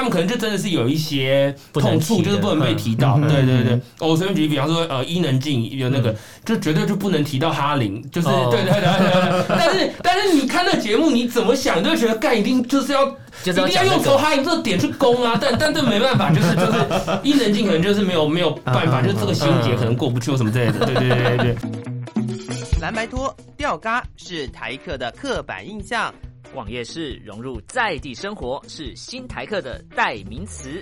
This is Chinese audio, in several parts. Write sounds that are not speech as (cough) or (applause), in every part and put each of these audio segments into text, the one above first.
他们可能就真的是有一些痛处，就是不能被提到。嗯、对对对，我随便举例，比方说呃，伊能静有那个、嗯，就绝对就不能提到哈林，就是、哦、对对对对对。(laughs) 但是但是你看那节目，你怎么想都觉得干一定就是要。就是、一定要用从哈林这个点去攻啊，但但这没办法，就是就是伊能静可能就是没有没有办法，就是这个心结可能过不去或什么之类的，对对对对对。蓝白拖吊嘎是台客的刻板印象，网页式融入在地生活是新台客的代名词。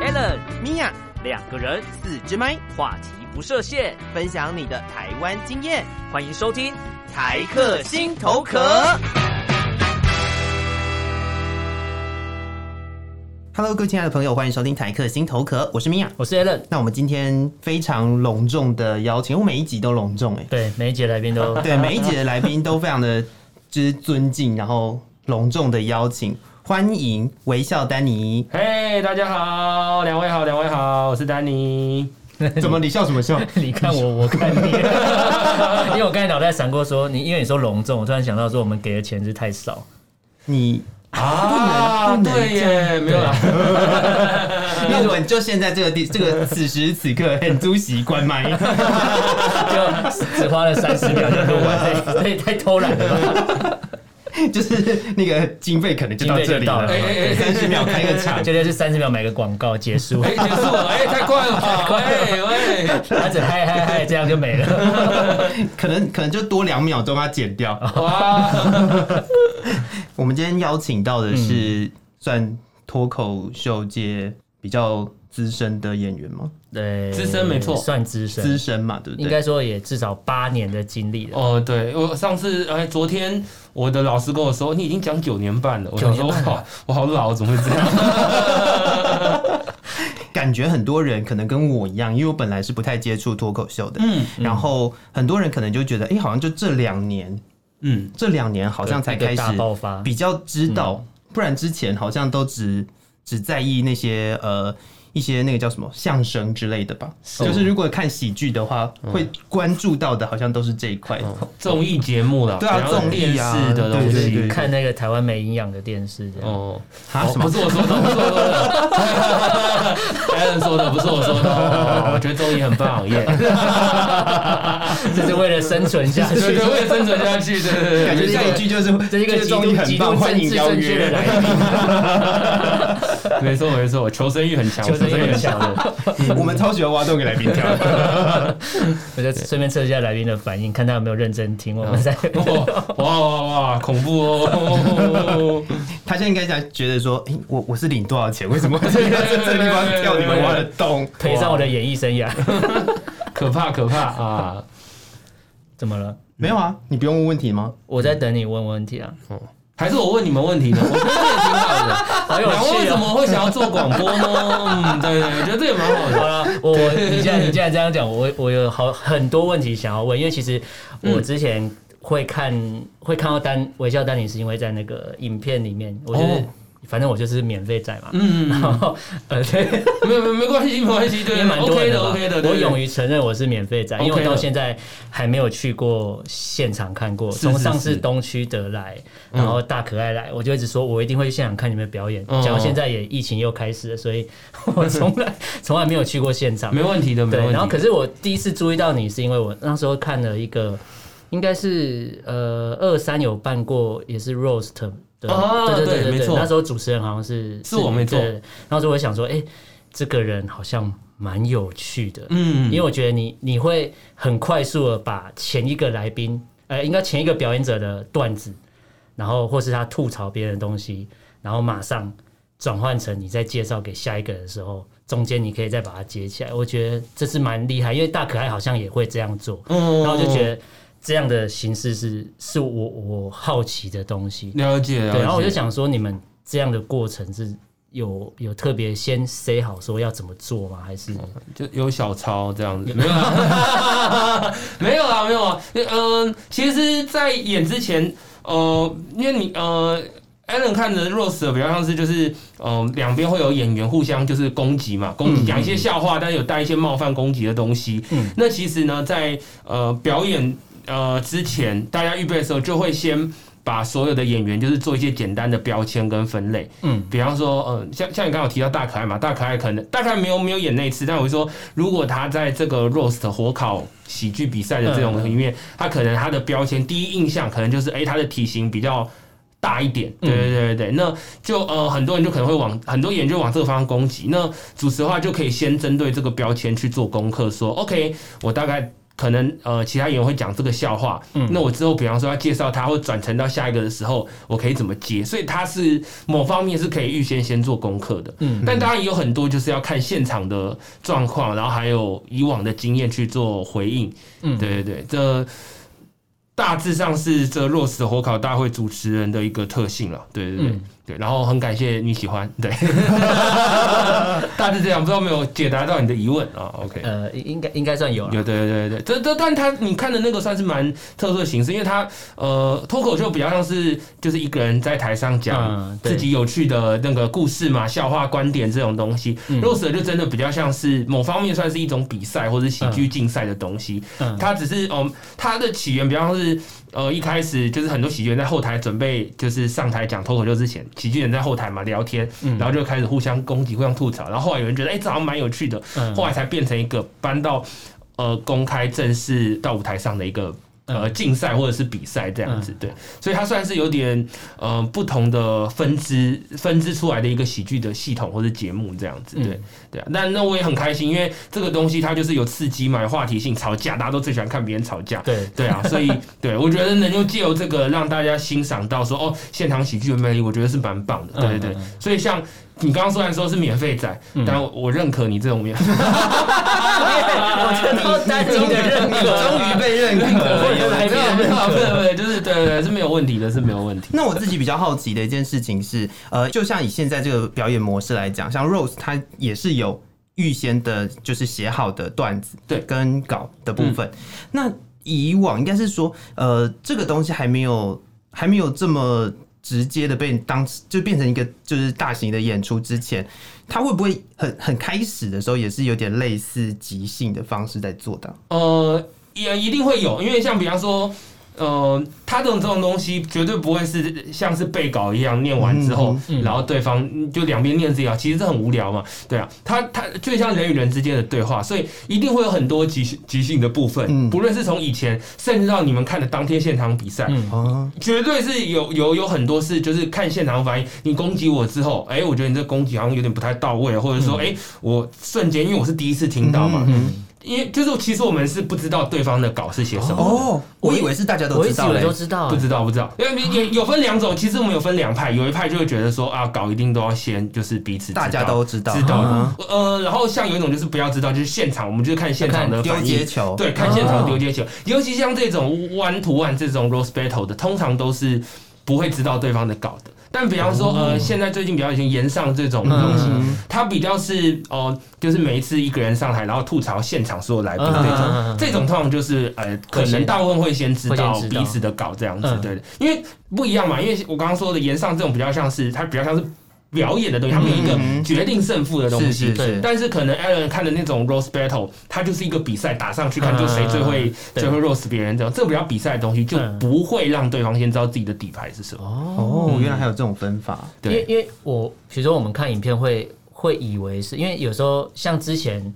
Allen、Mia 两个人四支麦，话题不设限，分享你的台湾经验，欢迎收听。台客心头壳。Hello，各位亲爱的朋友，欢迎收听坦克心头壳，我是米娅，我是 Allen。那我们今天非常隆重的邀请，我每一集都隆重哎，对，每一集来宾都 (laughs) 对，每一集的来宾都非常的之 (laughs) 尊敬，然后隆重的邀请，欢迎微笑丹尼。嘿、hey，大家好，两位好，两位好，我是丹尼。怎么？你笑什么笑？(laughs) 你看我，我看你。因为我刚才脑袋闪过说你，因为你说隆重，我突然想到说我们给的钱是太少。你啊，对耶，没有啦。(laughs) 那我们就现在这个地，这个此时此刻很租习惯麦？(laughs) 就只花了三十秒就录完，这也太偷懒了吧。就是那个经费可能就到这里了，三十秒开个场，绝对是三十秒买个广告结束，哎，结束了，哎，太快了，太快，喂，他只嗨嗨嗨，这样就没了，可能可能就多两秒钟，他剪掉。哇，我们今天邀请到的是算脱口秀界比较资深的演员吗？对，资深没错，算资深，资深嘛，对不对？应该说也至少八年的经历了。哦，对，我上次哎，昨天我的老师跟我说，你已经讲九年半了。我想说，哇，我好老，怎么会这样？(laughs) 感觉很多人可能跟我一样，因为我本来是不太接触脱口秀的，嗯，然后很多人可能就觉得，哎，好像就这两年，嗯，这两年好像才开始爆发，比较知道，不然之前好像都只只在意那些呃。一些那个叫什么相声之类的吧，就是如果看喜剧的话，会关注到的，好像都是这一块综艺节目了。对啊，综艺啊的东西，看那个台湾没营养的电视这样。哦，什么？不是我说的，不是我说的，(laughs) 不是我说的。我觉得综艺很棒，耶！(laughs) 这是为了生存下去，对，为了生存下去，对对对。感觉下一句就是这一个综艺很棒，欢迎邀约来宾。(laughs) (laughs) 没错没错，求生欲很强。这个很强的，(laughs) 我们超喜欢挖洞给来宾跳。(laughs) 我就顺便测一下来宾的反应，看他有没有认真听。我们在哇哇哇，恐怖哦！他现在应该在觉得说，哎，我我是领多少钱？为什么在这个地方跳你们挖的洞，赔上我的演艺生涯？可怕可怕啊！怎么了？没有啊，你不用问问题吗？我在等你问问题啊。还是我问你们问题呢？我觉得这也挺好的。好有趣啊！为什么会想要做广播呢？嗯，对对，我觉得这也蛮好的。好了，我你现在你现在这样讲，我我有好很多问题想要问，因为其实我之前会看、嗯、会看到丹微笑丹尼，是因为在那个影片里面，我觉得。哦反正我就是免费仔嘛，嗯，然后呃，对，没有没有没关系 (laughs) 没关系，对，也蛮多的 OK 的，我勇于承认我是免费仔，因为我到现在还没有去过现场看过。从上次东区得来，然后大可爱来，我就一直说我一定会去现场看你们表演。讲到现在也疫情又开始了，所以我从来 (laughs) 从来没有去过现场。没问题的，没问题。然后可是我第一次注意到你，是因为我那时候看了一个，应该是呃二三有办过，也是 Roast。哦，对对对对，没错，那时候主持人好像是是我没错。然后说我想说，哎，这个人好像蛮有趣的，嗯，因为我觉得你你会很快速的把前一个来宾，呃，应该前一个表演者的段子，然后或是他吐槽别人的东西，然后马上转换成你在介绍给下一个人的时候，中间你可以再把它接起来。我觉得这是蛮厉害，因为大可爱好像也会这样做，嗯，然后我就觉得。这样的形式是是我我好奇的东西，了解，了解。对，然后我就想说，你们这样的过程是有有特别先 say 好说要怎么做吗？还是就有小抄这样子？没有啊，没有啊，(laughs) 没有啊。嗯、呃，其实，在演之前，呃，因为你呃，Allen 看着 Roast 的比较像是就是呃，两边会有演员互相就是攻击嘛，攻击讲一些笑话，但是有带一些冒犯攻击的东西。嗯，那其实呢，在呃表演。呃，之前大家预备的时候就会先把所有的演员就是做一些简单的标签跟分类。嗯，比方说，呃，像像你刚刚有提到大可爱嘛，大可爱可能大可爱没有没有演那次，但我会说，如果他在这个 roast 火烤喜剧比赛的这种里面，他可能他的标签第一印象可能就是，哎，他的体型比较。大一点，对对对对，那就呃很多人就可能会往很多演员就往这个方向攻击。那主持的话就可以先针对这个标签去做功课，说 OK，我大概可能呃其他演员会讲这个笑话，嗯，那我之后比方说要介绍他或转成到下一个的时候，我可以怎么接？所以他是某方面是可以预先先做功课的，嗯，但当然也有很多就是要看现场的状况，然后还有以往的经验去做回应，嗯，对对对，这。大致上是这 roast 火烤大会主持人的一个特性了，对对对。嗯对，然后很感谢你喜欢，对，(laughs) 大致这样，不知道有没有解答到你的疑问啊？OK，呃，应该应该算有了，有，对对对对，这这，但他你看的那个算是蛮特殊的形式，因为他呃脱口秀比较像是就是一个人在台上讲自己有趣的那个故事嘛，笑话观点这种东西，roast 就真的比较像是某方面算是一种比赛或者喜剧竞赛的东西，嗯，它只是哦，它的起源比较像是。呃，一开始就是很多喜剧人在后台准备，就是上台讲脱口秀之前，喜剧人在后台嘛聊天，然后就开始互相攻击、互相吐槽，然后后来有人觉得，哎、欸，这好像蛮有趣的，后来才变成一个搬到呃公开正式到舞台上的一个。呃，竞赛或者是比赛这样子，对，所以它算是有点呃不同的分支分支出来的一个喜剧的系统或者节目这样子，对对啊。那那我也很开心，因为这个东西它就是有刺激嘛，有话题性，吵架大家都最喜欢看别人吵架，对对啊，所以 (laughs) 对我觉得能够借由这个让大家欣赏到说哦，现场喜剧的魅力，我觉得是蛮棒的，对对对。所以像。你刚刚虽然说是免费仔，嗯、但我认可你这种。(laughs) (laughs) 我真的担心的认可，终于被认可了。没有没有没有，就是对对对，是没有问题的，是没有问题。那我自己比较好奇的一件事情是，呃，就像以现在这个表演模式来讲，像 roast 它也是有预先的，就是写好的段子，对，跟稿的部分。嗯、那以往应该是说，呃，这个东西还没有还没有这么。直接的被当就变成一个就是大型的演出之前，他会不会很很开始的时候也是有点类似即兴的方式在做的？呃，也一定会有，因为像比方说。呃，他这种这种东西绝对不会是像是背稿一样念完之后，嗯嗯、然后对方就两边念自己啊，其实这很无聊嘛，对啊，他他就像人与人之间的对话，所以一定会有很多即兴即兴的部分，嗯、不论是从以前甚至到你们看的当天现场比赛，嗯、绝对是有有有很多是就是看现场反应，你攻击我之后，哎、欸，我觉得你这攻击好像有点不太到位，或者说，哎、嗯。欸，我瞬间因为我是第一次听到嘛。因为就是其实我们是不知道对方的稿是写什么哦，我以为是大家都知道，都知道，不知道不知道，因为有 (laughs) 有分两种，其实我们有分两派，有一派就会觉得说啊，稿一定都要先就是彼此大家都知道。知道。的，呃，然后像有一种就是不要知道，就是现场我们就看现场的丢接球，对，看现场丢接球，尤其像这种 one to one 这种 roast battle 的，通常都是不会知道对方的稿的。但比方说，呃，现在最近比较流行言上这种东西，它比较是哦，就是每一次一个人上台，然后吐槽现场所有来宾这种，这种通常就是呃，可能大部分会先知道彼此的稿这样子，对的，因为不一样嘛，因为我刚刚说的言上这种比较像是，它比较像是。表演的东西，他们有一个决定胜负的东西。对，但是可能 Alan 看的那种 roast battle，它就是一个比赛，打上去看就谁最会最会 roast 别人这样。这个比较比赛的东西，就不会让对方先知道自己的底牌是什么。哦，原来还有这种分法。对，因为因为我比如说我们看影片会会以为是因为有时候像之前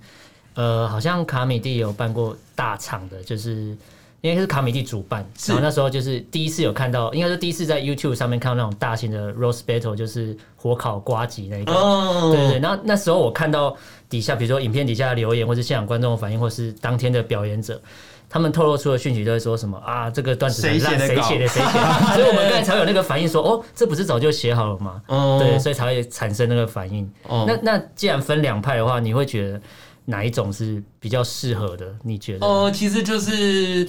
呃，好像卡米蒂有办过大场的，就是。因为是卡米蒂主办，然后那时候就是第一次有看到，应该是第一次在 YouTube 上面看到那种大型的 roast battle，就是火烤瓜吉那个。哦。对对，然后那时候我看到底下，比如说影片底下的留言，或是现场观众的反应，或是当天的表演者，他们透露出的讯息都会说什么啊，这个段子很烂，谁写的？谁写的？(laughs) 所以我们刚才才有那个反应说，哦，这不是早就写好了吗？哦。对，所以才会产生那个反应。哦。那那既然分两派的话，你会觉得？哪一种是比较适合的？你觉得？呃，其实就是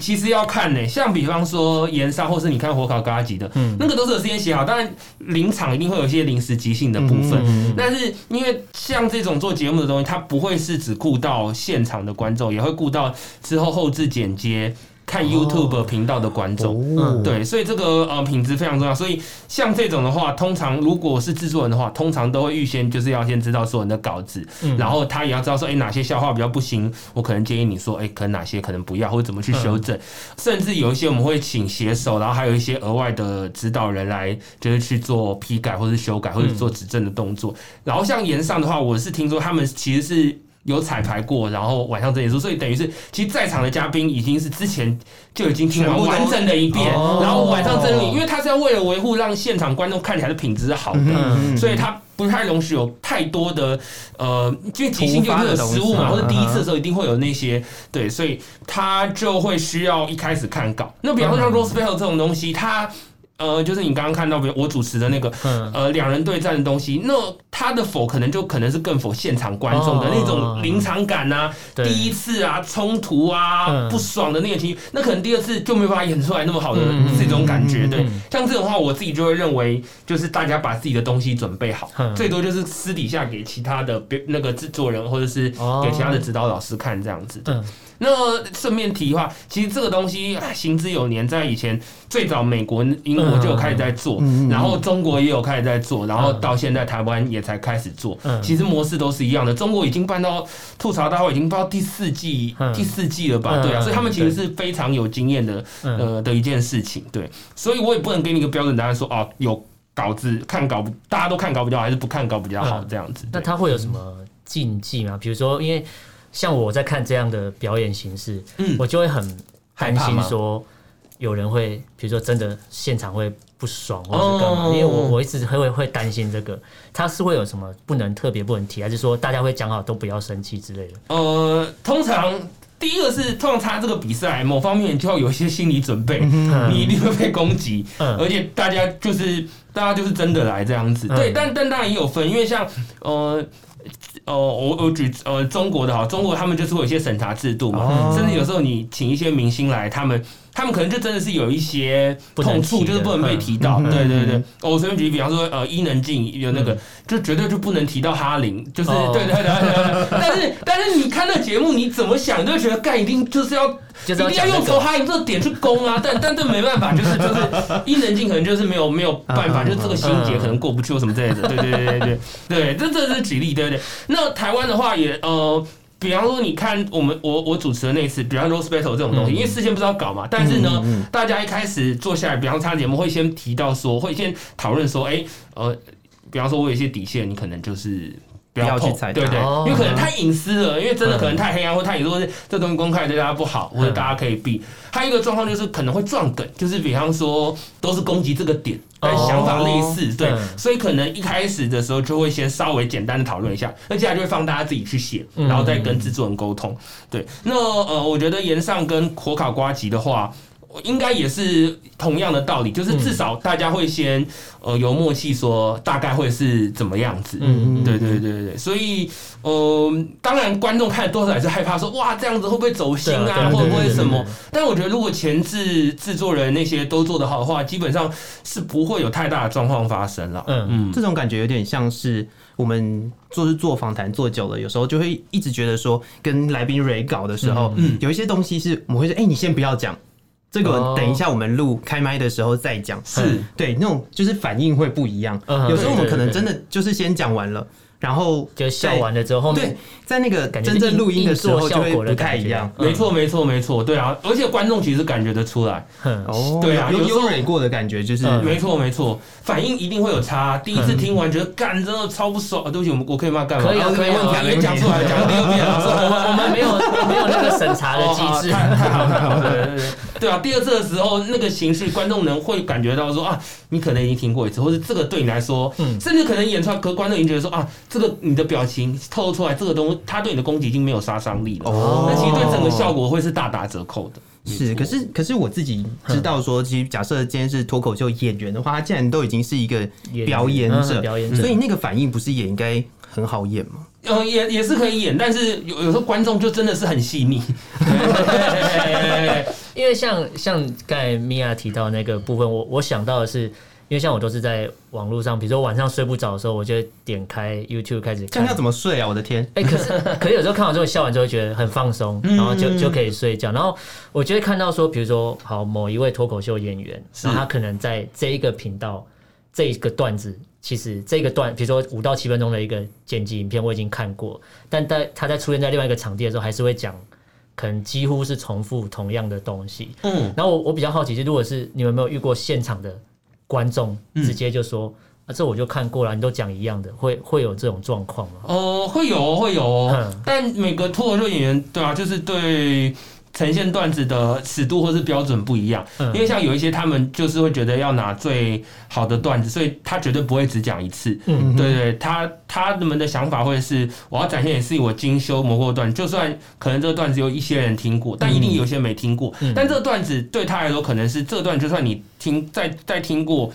其实要看呢、欸，像比方说炎上，或是你看火烤咖吉的，嗯，那个都是有事先写好，当然临场一定会有一些临时即兴的部分，嗯嗯嗯，但是因为像这种做节目的东西，它不会是只顾到现场的观众，也会顾到之后后置剪接。看 YouTube 频道的观众。嗯、对，所以这个呃品质非常重要。所以像这种的话，通常如果是制作人的话，通常都会预先就是要先知道所有人的稿子，嗯、然后他也要知道说，哎、欸，哪些笑话比较不行，我可能建议你说，哎、欸，可能哪些可能不要，或者怎么去修正。嗯、甚至有一些我们会请写手，然后还有一些额外的指导人来，就是去做批改或者修改或者做指正的动作。嗯、然后像炎上的话，我是听说他们其实是。有彩排过，然后晚上睁眼说，所以等于是，其实在场的嘉宾已经是之前就已经听完完整的一遍，然后晚上睁眼，因为他是要为了维护让现场观众看起来的品质是好的，嗯、所以他不太容许有太多的呃，因为即兴就会有失误嘛，或者第一次的时候一定会有那些对，所以他就会需要一开始看稿。那比方说像 Roast Battle 这种东西，他。呃，就是你刚刚看到，比如我主持的那个，呃，两人对战的东西，那他的否可能就可能是更否现场观众的那种临场感啊，第一次啊冲突啊不爽的那个情绪，那可能第二次就没办法演出来那么好的这种感觉。对，像这种话，我自己就会认为，就是大家把自己的东西准备好，最多就是私底下给其他的别那个制作人或者是给其他的指导老师看这样子。对。那顺便提的话，其实这个东西行之有年，在以前最早美国、英国就有开始在做，然后中国也有开始在做，然后到现在台湾也才开始做。其实模式都是一样的。中国已经办到吐槽大会，已经办到第四季，第四季了吧？对啊，所以他们其实是非常有经验的，呃的一件事情。对，所以我也不能给你一个标准答案说，哦，有稿子看稿，大家都看稿比较好，还是不看稿比较好这样子。那他会有什么禁忌吗？比如说，因为。像我在看这样的表演形式，嗯，我就会很担心说有人会，比如说真的现场会不爽或者是干嘛，因为我我一直会会担心这个，他是会有什么不能特别不能提，还是说大家会讲好都不要生气之类的？呃，通常第一个是通常他这个比赛某方面就要有一些心理准备，你一定会被攻击，而且大家就是大家就是真的来这样子，对，但但当然也有分，因为像呃。哦，我我举呃中国的哈，中国他们就是会有一些审查制度嘛，甚至有时候你请一些明星来，他们他们可能就真的是有一些痛处，就是不能被提到。对对对，我随便举个比方说，呃，伊能静有那个，就绝对就不能提到哈林，就是对对对对。但是 (laughs) 但是你看那节目，你怎么想都会觉得干一定就是要。一定要用投哈林这个点去攻啊！但但这没办法，就是就是 (laughs) 伊能静可能就是没有没有办法，就是这个心结可能过不去或什么之类的。对对对对对对，这这是举例，对不对？那台湾的话也呃，比方说你看我们我我主持的那次，比方说 Battle 这种东西，因为事先不知道搞嘛，但是呢，大家一开始坐下来，比方参加节目会先提到说，会先讨论说，哎呃，比方说我有一些底线，你可能就是。不要去踩，对对，因为可能太隐私了，因为真的可能太黑暗，或太如果是这东西公开对大家不好，或者大家可以避。还有一个状况就是可能会撞梗，就是比方说都是攻击这个点，但想法类似，对，所以可能一开始的时候就会先稍微简单的讨论一下，那接下来就会放大家自己去写，然后再跟制作人沟通。对，那呃，我觉得岩上跟火烤瓜吉的话。应该也是同样的道理，就是至少大家会先呃有默契，说大概会是怎么样子。嗯嗯，对对对对，所以呃，当然观众看多少也是害怕说，哇，这样子会不会走心啊？会不会什么？但我觉得如果前置制作人那些都做得好的话，基本上是不会有太大的状况发生了。嗯嗯，这种感觉有点像是我们做是做访谈做久了，有时候就会一直觉得说，跟来宾 re 稿的时候，嗯，有一些东西是我们会说，哎，你先不要讲。这个等一下我们录开麦的时候再讲，是对那种就是反应会不一样。有时候我们可能真的就是先讲完了。然后就笑完了之后，对，在那个真正录音的时候就会不太一样。没错，没错，没错，对啊，而且观众其实感觉得出来。哦，对啊，有有蕊过的感觉，就是没错，没错，反应一定会有差。第一次听完觉得干真的超不爽，对不起，我们我可以骂干嘛？可以啊，可以啊，没讲出来，讲第二遍了。我们我们没有没有那个审查的机制，太好太好，对对啊，第二次的时候那个形式，观众能会感觉到说啊，你可能已经听过一次，或者这个对你来说，甚至可能演出来，可观众已经觉得说啊。这个你的表情透露出来，这个东西他对你的攻击已经没有杀伤力了。哦，那其实对整个效果会是大打折扣的。是，可是可是我自己知道说，其实假设今天是脱口秀演员的话，他既然都已经是一个表演者，表演者，所以那个反应不是也应该很好演吗？嗯，也也是可以演，但是有有时候观众就真的是很细腻。(laughs) 因为像像刚才米娅提到那个部分，我我想到的是。因为像我都是在网络上，比如说晚上睡不着的时候，我就会点开 YouTube 开始看。这样要怎么睡啊？我的天！哎、欸，可是可是有时候看完之后笑完之后觉得很放松，然后就就可以睡觉。然后我就会看到说，比如说好某一位脱口秀演员，然后他可能在这一个频道这一个段子，其实这个段，比如说五到七分钟的一个剪辑影片，我已经看过，但在他在出现在另外一个场地的时候，还是会讲。可能几乎是重复同样的东西，嗯，然后我我比较好奇是，如果是你们有没有遇过现场的观众直接就说、嗯、啊，这我就看过了，你都讲一样的，会会有这种状况吗？哦、呃，会有，会有，嗯、但每个脱口秀演员，对啊，就是对。呈现段子的尺度或是标准不一样，因为像有一些他们就是会觉得要拿最好的段子，所以他绝对不会只讲一次。嗯，对对，他他们的想法会是我要展现也是我精修磨过的段子，就算可能这个段子有一些人听过，但一定有些没听过。但这个段子对他来说可能是这段，就算你听再再听过。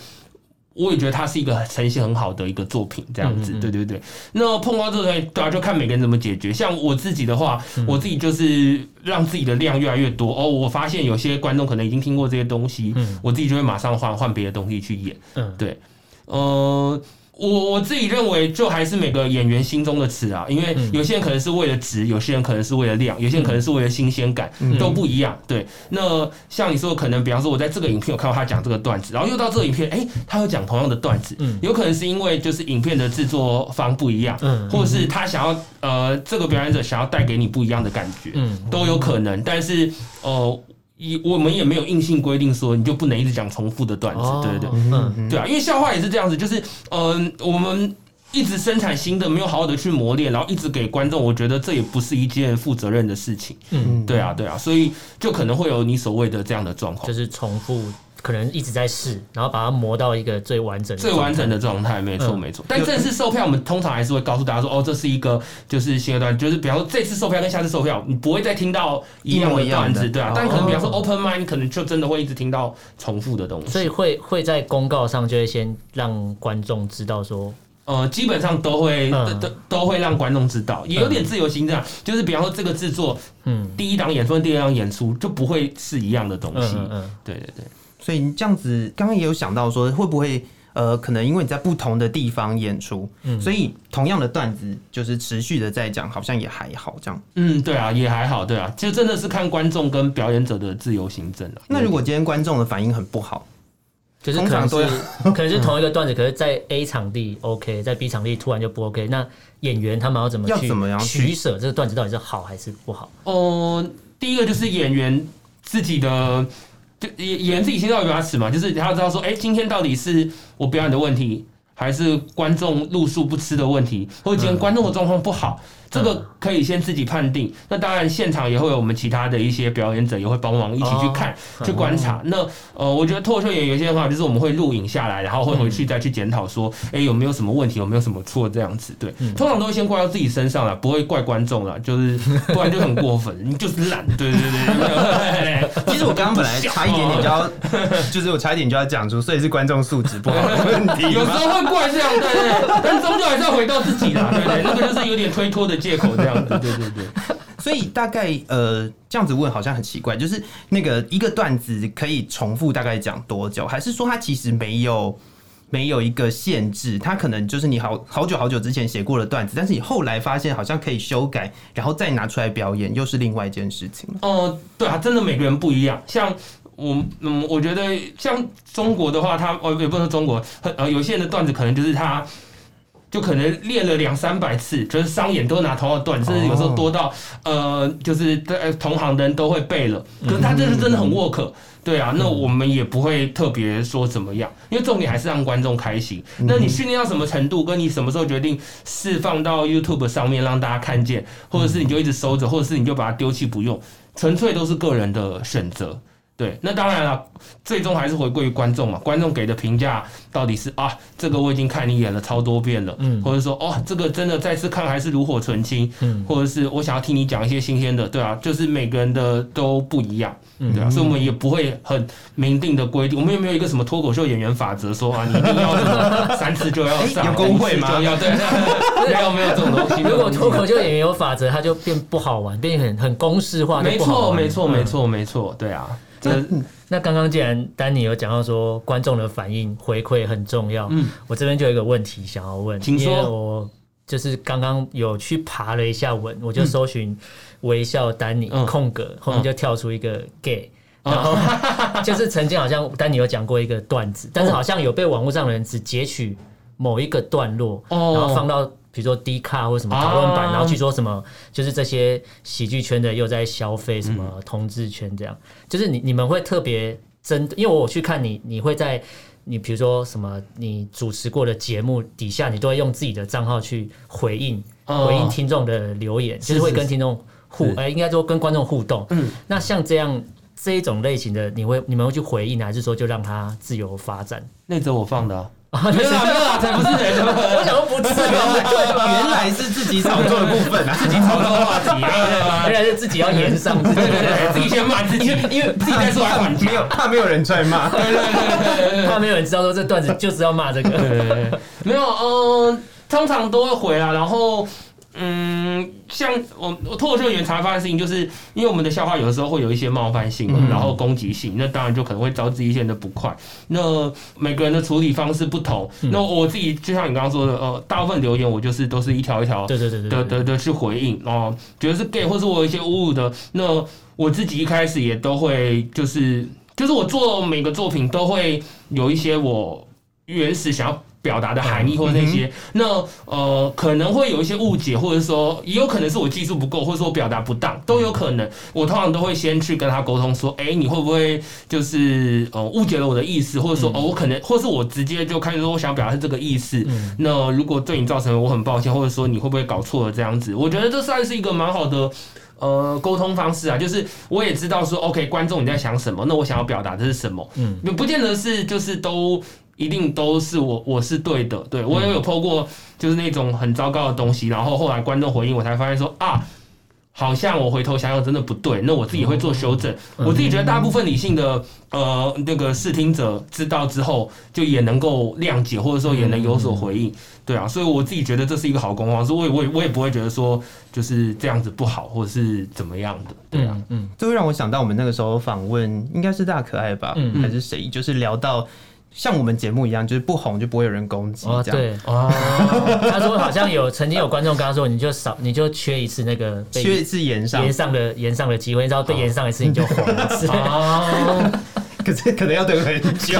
我也觉得它是一个呈现很好的一个作品，这样子，对对对。那碰到这个，对啊，就看每个人怎么解决。像我自己的话，我自己就是让自己的量越来越多。哦，我发现有些观众可能已经听过这些东西，我自己就会马上换换别的东西去演。嗯，对，呃。我我自己认为，就还是每个演员心中的词啊，因为有些人可能是为了值，有些人可能是为了量，有些人可能是为了新鲜感，都不一样。对，那像你说，可能比方说，我在这个影片有看到他讲这个段子，然后又到这个影片，哎，他又讲同样的段子，有可能是因为就是影片的制作方不一样，或者是他想要呃这个表演者想要带给你不一样的感觉，都有可能。但是呃。一我们也没有硬性规定说你就不能一直讲重复的段子，对对对，嗯，对啊，因为笑话也是这样子，就是嗯，我们一直生产新的，没有好好的去磨练，然后一直给观众，我觉得这也不是一件负责任的事情，嗯，对啊，对啊，所以就可能会有你所谓的这样的状况，就是重复。可能一直在试，然后把它磨到一个最完整的、最完整的状态。没错，没错。但正式售票，我们通常还是会告诉大家说：“哦，这是一个就是新的段，就是比方说这次售票跟下次售票，你不会再听到一样的段子，对啊。但可能比方说 open mind，你可能就真的会一直听到重复的东西。所以会会在公告上就会先让观众知道说，呃，基本上都会都都会让观众知道，也有点自由心这样。就是比方说这个制作，嗯，第一档演出跟第二档演出就不会是一样的东西。嗯，对对对。所以你这样子，刚刚也有想到说，会不会呃，可能因为你在不同的地方演出，嗯，所以同样的段子就是持续的在讲，好像也还好这样。嗯，对啊，也还好，对啊，其实真的是看观众跟表演者的自由行政了。那如果今天观众的反应很不好，就是可能是可能是同一个段子，可是在 A 场地 OK，在 B 场地突然就不 OK，那演员他们要怎么去取舍？这个段子到底是好还是不好？哦、呃，第一个就是演员自己的。就演演自己心照有牙齿嘛，就是他知道说，哎、今天到底是我表演的问题，还是观众露宿不吃的问题，或者今天观众的状况不好。这个可以先自己判定，那当然现场也会有我们其他的一些表演者也会帮忙一起去看、去观察。那呃，我觉得脱口秀演员有些的话，就是我们会录影下来，然后会回去再去检讨，说，哎，有没有什么问题，有没有什么错这样子。对，通常都会先怪到自己身上了，不会怪观众了，就是不然就很过分，(laughs) 你就是懒。对对对。(laughs) 其实我刚刚本来差一点点就要，(laughs) 就是我差一点就要讲出，所以是观众素质不好的问题。有时候会怪这样，对对，但终究还是要回到自己啦，(laughs) 对对，那个就是有点推脱的。借口这样子，对对对，所以大概呃这样子问好像很奇怪，就是那个一个段子可以重复大概讲多久？还是说它其实没有没有一个限制？它可能就是你好好久好久之前写过的段子，但是你后来发现好像可以修改，然后再拿出来表演，又是另外一件事情。哦、呃，对啊，真的每个人不一样。像我嗯，我觉得像中国的话，他哦也不能说中国，很呃有些人的段子可能就是他。就可能练了两三百次，就是商演都拿同样的段子，甚至有时候多到呃，就是在同行的人都会背了。可是他这是真的很 work，对啊，那我们也不会特别说怎么样，因为重点还是让观众开心。那你训练到什么程度，跟你什么时候决定释放到 YouTube 上面让大家看见，或者是你就一直收着，或者是你就把它丢弃不用，纯粹都是个人的选择。对，那当然了，最终还是回归于观众嘛。观众给的评价到底是啊，这个我已经看你演了超多遍了，嗯，或者说哦，这个真的再次看还是炉火纯青，嗯，或者是我想要听你讲一些新鲜的，对啊，就是每个人的都不一样，对啊，所以我们也不会很明定的规定，我们有没有一个什么脱口秀演员法则说啊，(laughs) 你一定要什么三次就要上，有工会吗？要对，(laughs) 没有没有这种东西。如果脱口秀演员有法则，他就变不好玩，变很很公式化。没错没错没错没错，对啊。那刚刚既然丹尼有讲到说观众的反应回馈很重要，嗯，我这边就有一个问题想要问，请说。因为我就是刚刚有去爬了一下文，我就搜寻微笑丹尼空格，后面就跳出一个 gay，然后 (laughs) 就是曾经好像丹尼有讲过一个段子，但是好像有被网络上的人只截取某一个段落，然后放到。比如说 D 卡或什么讨论版，然后去说什么，就是这些喜剧圈的又在消费什么同志圈这样，就是你你们会特别针对，因为我去看你，你会在你比如说什么你主持过的节目底下，你都会用自己的账号去回应回应听众的留言，就是会跟听众互，哎，应该说跟观众互动。嗯，那像这样这一种类型的，你会你们会去回应，还是说就让它自由发展？那则我放的。没有啦，没有啦，才不是人！我想说不是，原来是自己炒作的部分啊，(laughs) 自己炒作话题啊，(laughs) 原来是自己要延上。自己，自己先骂自己，因为自己在说还没有，怕没有人在骂，对对对怕没有人知道说这段子就是要骂这个，没有，嗯，通常都会回来，然后。嗯，像我我脱口秀演员常发生的事情，就是因为我们的笑话有的时候会有一些冒犯性，然后攻击性，那当然就可能会招致一些人的不快。那每个人的处理方式不同，那我自己就像你刚刚说的，呃，大部分留言我就是都是一条一条，对对对的的的去回应哦，觉得是 gay 或是我有一些侮辱的，那我自己一开始也都会就是就是我做每个作品都会有一些我原始想要。表达的含义或者那些，那呃可能会有一些误解，或者说也有可能是我技术不够，或者说我表达不当，都有可能。我通常都会先去跟他沟通，说，哎，你会不会就是呃误解了我的意思，或者说哦我可能，或是我直接就开始说我想表达是这个意思。那如果对你造成我很抱歉，或者说你会不会搞错了这样子？我觉得这算是一个蛮好的呃沟通方式啊，就是我也知道说，OK，观众你在想什么，那我想要表达的是什么，嗯，不见得是就是都。一定都是我，我是对的，对，我也有 po 过，就是那种很糟糕的东西，然后后来观众回应，我才发现说啊，好像我回头想想真的不对，那我自己会做修正。我自己觉得大部分理性的呃那个视听者知道之后，就也能够谅解，或者说也能有所回应，对啊，所以我自己觉得这是一个好沟通方式，我也我也我也不会觉得说就是这样子不好，或者是怎么样的，对啊，嗯，这会让我想到我们那个时候访问应该是大可爱吧，还是谁，就是聊到。像我们节目一样，就是不红就不会有人攻击。哦，对，哦，(laughs) 他说好像有曾经有观众跟他说，你就少，你就缺一次那个 (laughs) 缺一次延上延上的延上的机会，你知道被延上一次你就红一次。哦，(laughs) 可是可能要等很久，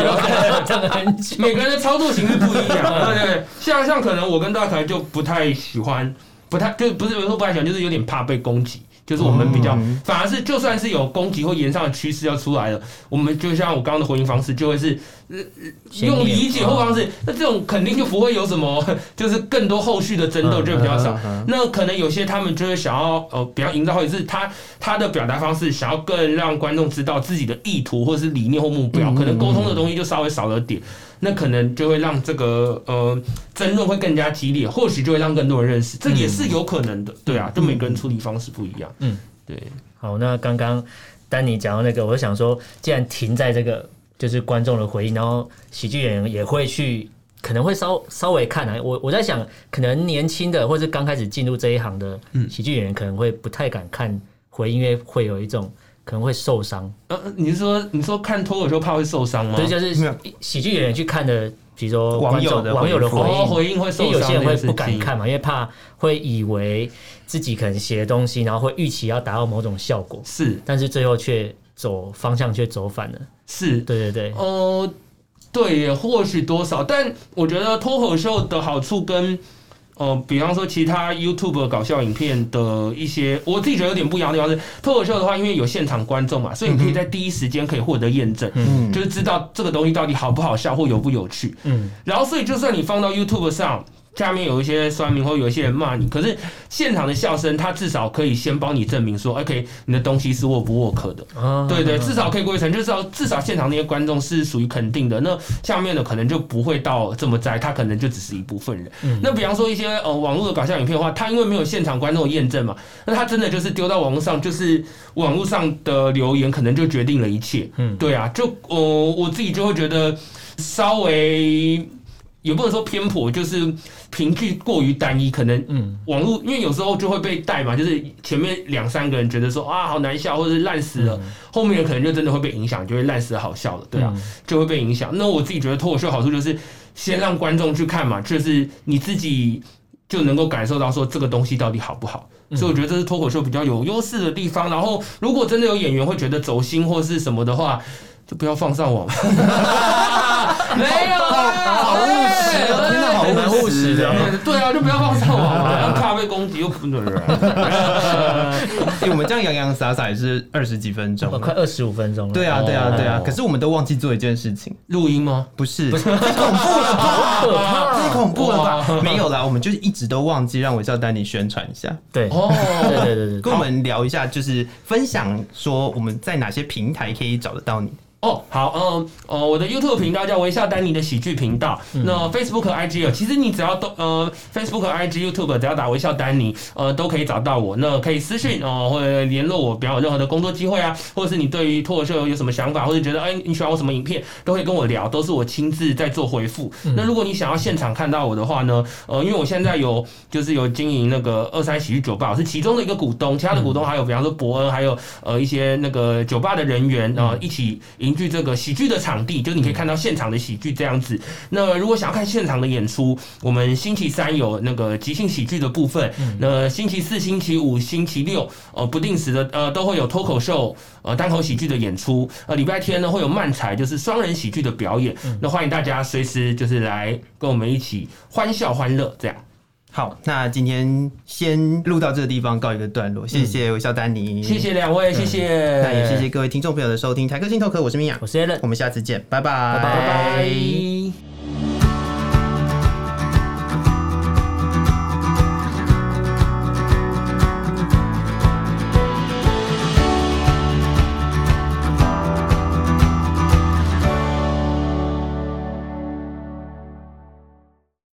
等很久。每个人的操作形式不一样，对对。像像可能我跟大凯就不太喜欢，不太就不是有时候不太喜欢，就是有点怕被攻击。就是我们比较，反而是就算是有攻击或延上的趋势要出来了，我们就像我刚刚的回应方式，就会是用理解或方式，那这种肯定就不会有什么，(laughs) 就是更多后续的争斗就比较少。那可能有些他们就会想要呃，比较营造或者是他他的表达方式，想要更让观众知道自己的意图或者是理念或目标，可能沟通的东西就稍微少了点。那可能就会让这个呃争论会更加激烈，或许就会让更多人认识，这也是有可能的，对啊，就每个人处理方式不一样，嗯，对。好，那刚刚丹尼讲到那个，我就想说，既然停在这个就是观众的回应，然后喜剧演员也会去，可能会稍稍微看啊，我我在想，可能年轻的或是刚开始进入这一行的喜剧演员，可能会不太敢看回应，因为会有一种。可能会受伤。呃，你是说你说看脱口秀怕会受伤吗？对，就是喜剧演员去看的，比如说网友的网友的回应，回应会受伤。因为有些人会不敢看嘛，因为怕会以为自己可能写的东西，然后会预期要达到某种效果，是，但是最后却走方向却走反了。是，对对对。呃，对，也或许多少，但我觉得脱口秀的好处跟。呃，比方说其他 YouTube 搞笑影片的一些，我自己觉得有点不一样的地方是，脱口秀的话，因为有现场观众嘛，所以你可以在第一时间可以获得验证，嗯，就是知道这个东西到底好不好笑或有不有趣，嗯，然后所以就算你放到 YouTube 上。下面有一些酸民或有一些人骂你，可是现场的笑声，他至少可以先帮你证明说，OK，你的东西是 work 不 work 的，对对，至少可以归成，就是至少现场那些观众是属于肯定的，那下面的可能就不会到这么栽，他可能就只是一部分人。那比方说一些呃网络的搞笑影片的话，他因为没有现场观众验证嘛，那他真的就是丢到网络上，就是网络上的留言可能就决定了一切。嗯，对啊，就呃我自己就会觉得稍微。也不能说偏颇，就是凭据过于单一，可能嗯，网络因为有时候就会被带嘛，就是前面两三个人觉得说啊好难笑，或者是烂死了，后面人可能就真的会被影响，就会烂死了好笑了，对啊，就会被影响。那我自己觉得脱口秀好处就是先让观众去看嘛，就是你自己就能够感受到说这个东西到底好不好，所以我觉得这是脱口秀比较有优势的地方。然后如果真的有演员会觉得走心或是什么的话，就不要放上网。(laughs) 没有，好务实，真的好蛮务实的。对啊，就不要放上网嘛，怕被攻击又不能。(laughs) 我们这样洋洋洒洒也是二十几分钟，快二十五分钟了。对啊，对啊，对啊。可是我们都忘记做一件事情，录音吗？不是，太恐怖了吧？太恐怖了吧？没有啦，我们就是一直都忘记让微笑丹尼宣传一下。对，哦，对对对对，跟我们聊一下，就是分享说我们在哪些平台可以找得到你。哦，好，嗯，呃，我的 YouTube 频道叫微笑丹尼的喜剧频道。嗯、那 Facebook、IG，其实你只要都呃 Facebook、IG、YouTube，只要打微笑丹尼，呃，都可以找到我。那可以私讯哦、呃，或者联络我，比较有任何的工作机会啊，或者是你对于脱口秀有什么想法，或者觉得哎、欸、你喜欢我什么影片，都可以跟我聊，都是我亲自在做回复。嗯、那如果你想要现场看到我的话呢，呃，因为我现在有就是有经营那个二三喜剧酒吧，我是其中的一个股东，其他的股东还有比方说伯恩，还有呃一些那个酒吧的人员啊、呃，一起营。据这个喜剧的场地，就是你可以看到现场的喜剧这样子。那如果想要看现场的演出，我们星期三有那个即兴喜剧的部分。那星期四、星期五、星期六，呃，不定时的呃，都会有脱口秀、呃，单口喜剧的演出。呃，礼拜天呢会有漫才，就是双人喜剧的表演。那欢迎大家随时就是来跟我们一起欢笑欢乐这样。好，那今天先录到这个地方，告一个段落。谢谢微笑丹尼，谢谢两位，谢谢。那也谢谢各位听众朋友的收听。台客心头壳，我是米娅，我是 Allen，我们下次见，拜拜，拜拜。